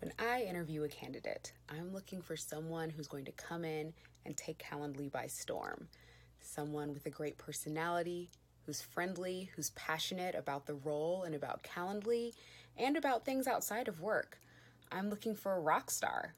When I interview a candidate, I'm looking for someone who's going to come in and take Calendly by storm. Someone with a great personality, who's friendly, who's passionate about the role and about Calendly and about things outside of work. I'm looking for a rock star,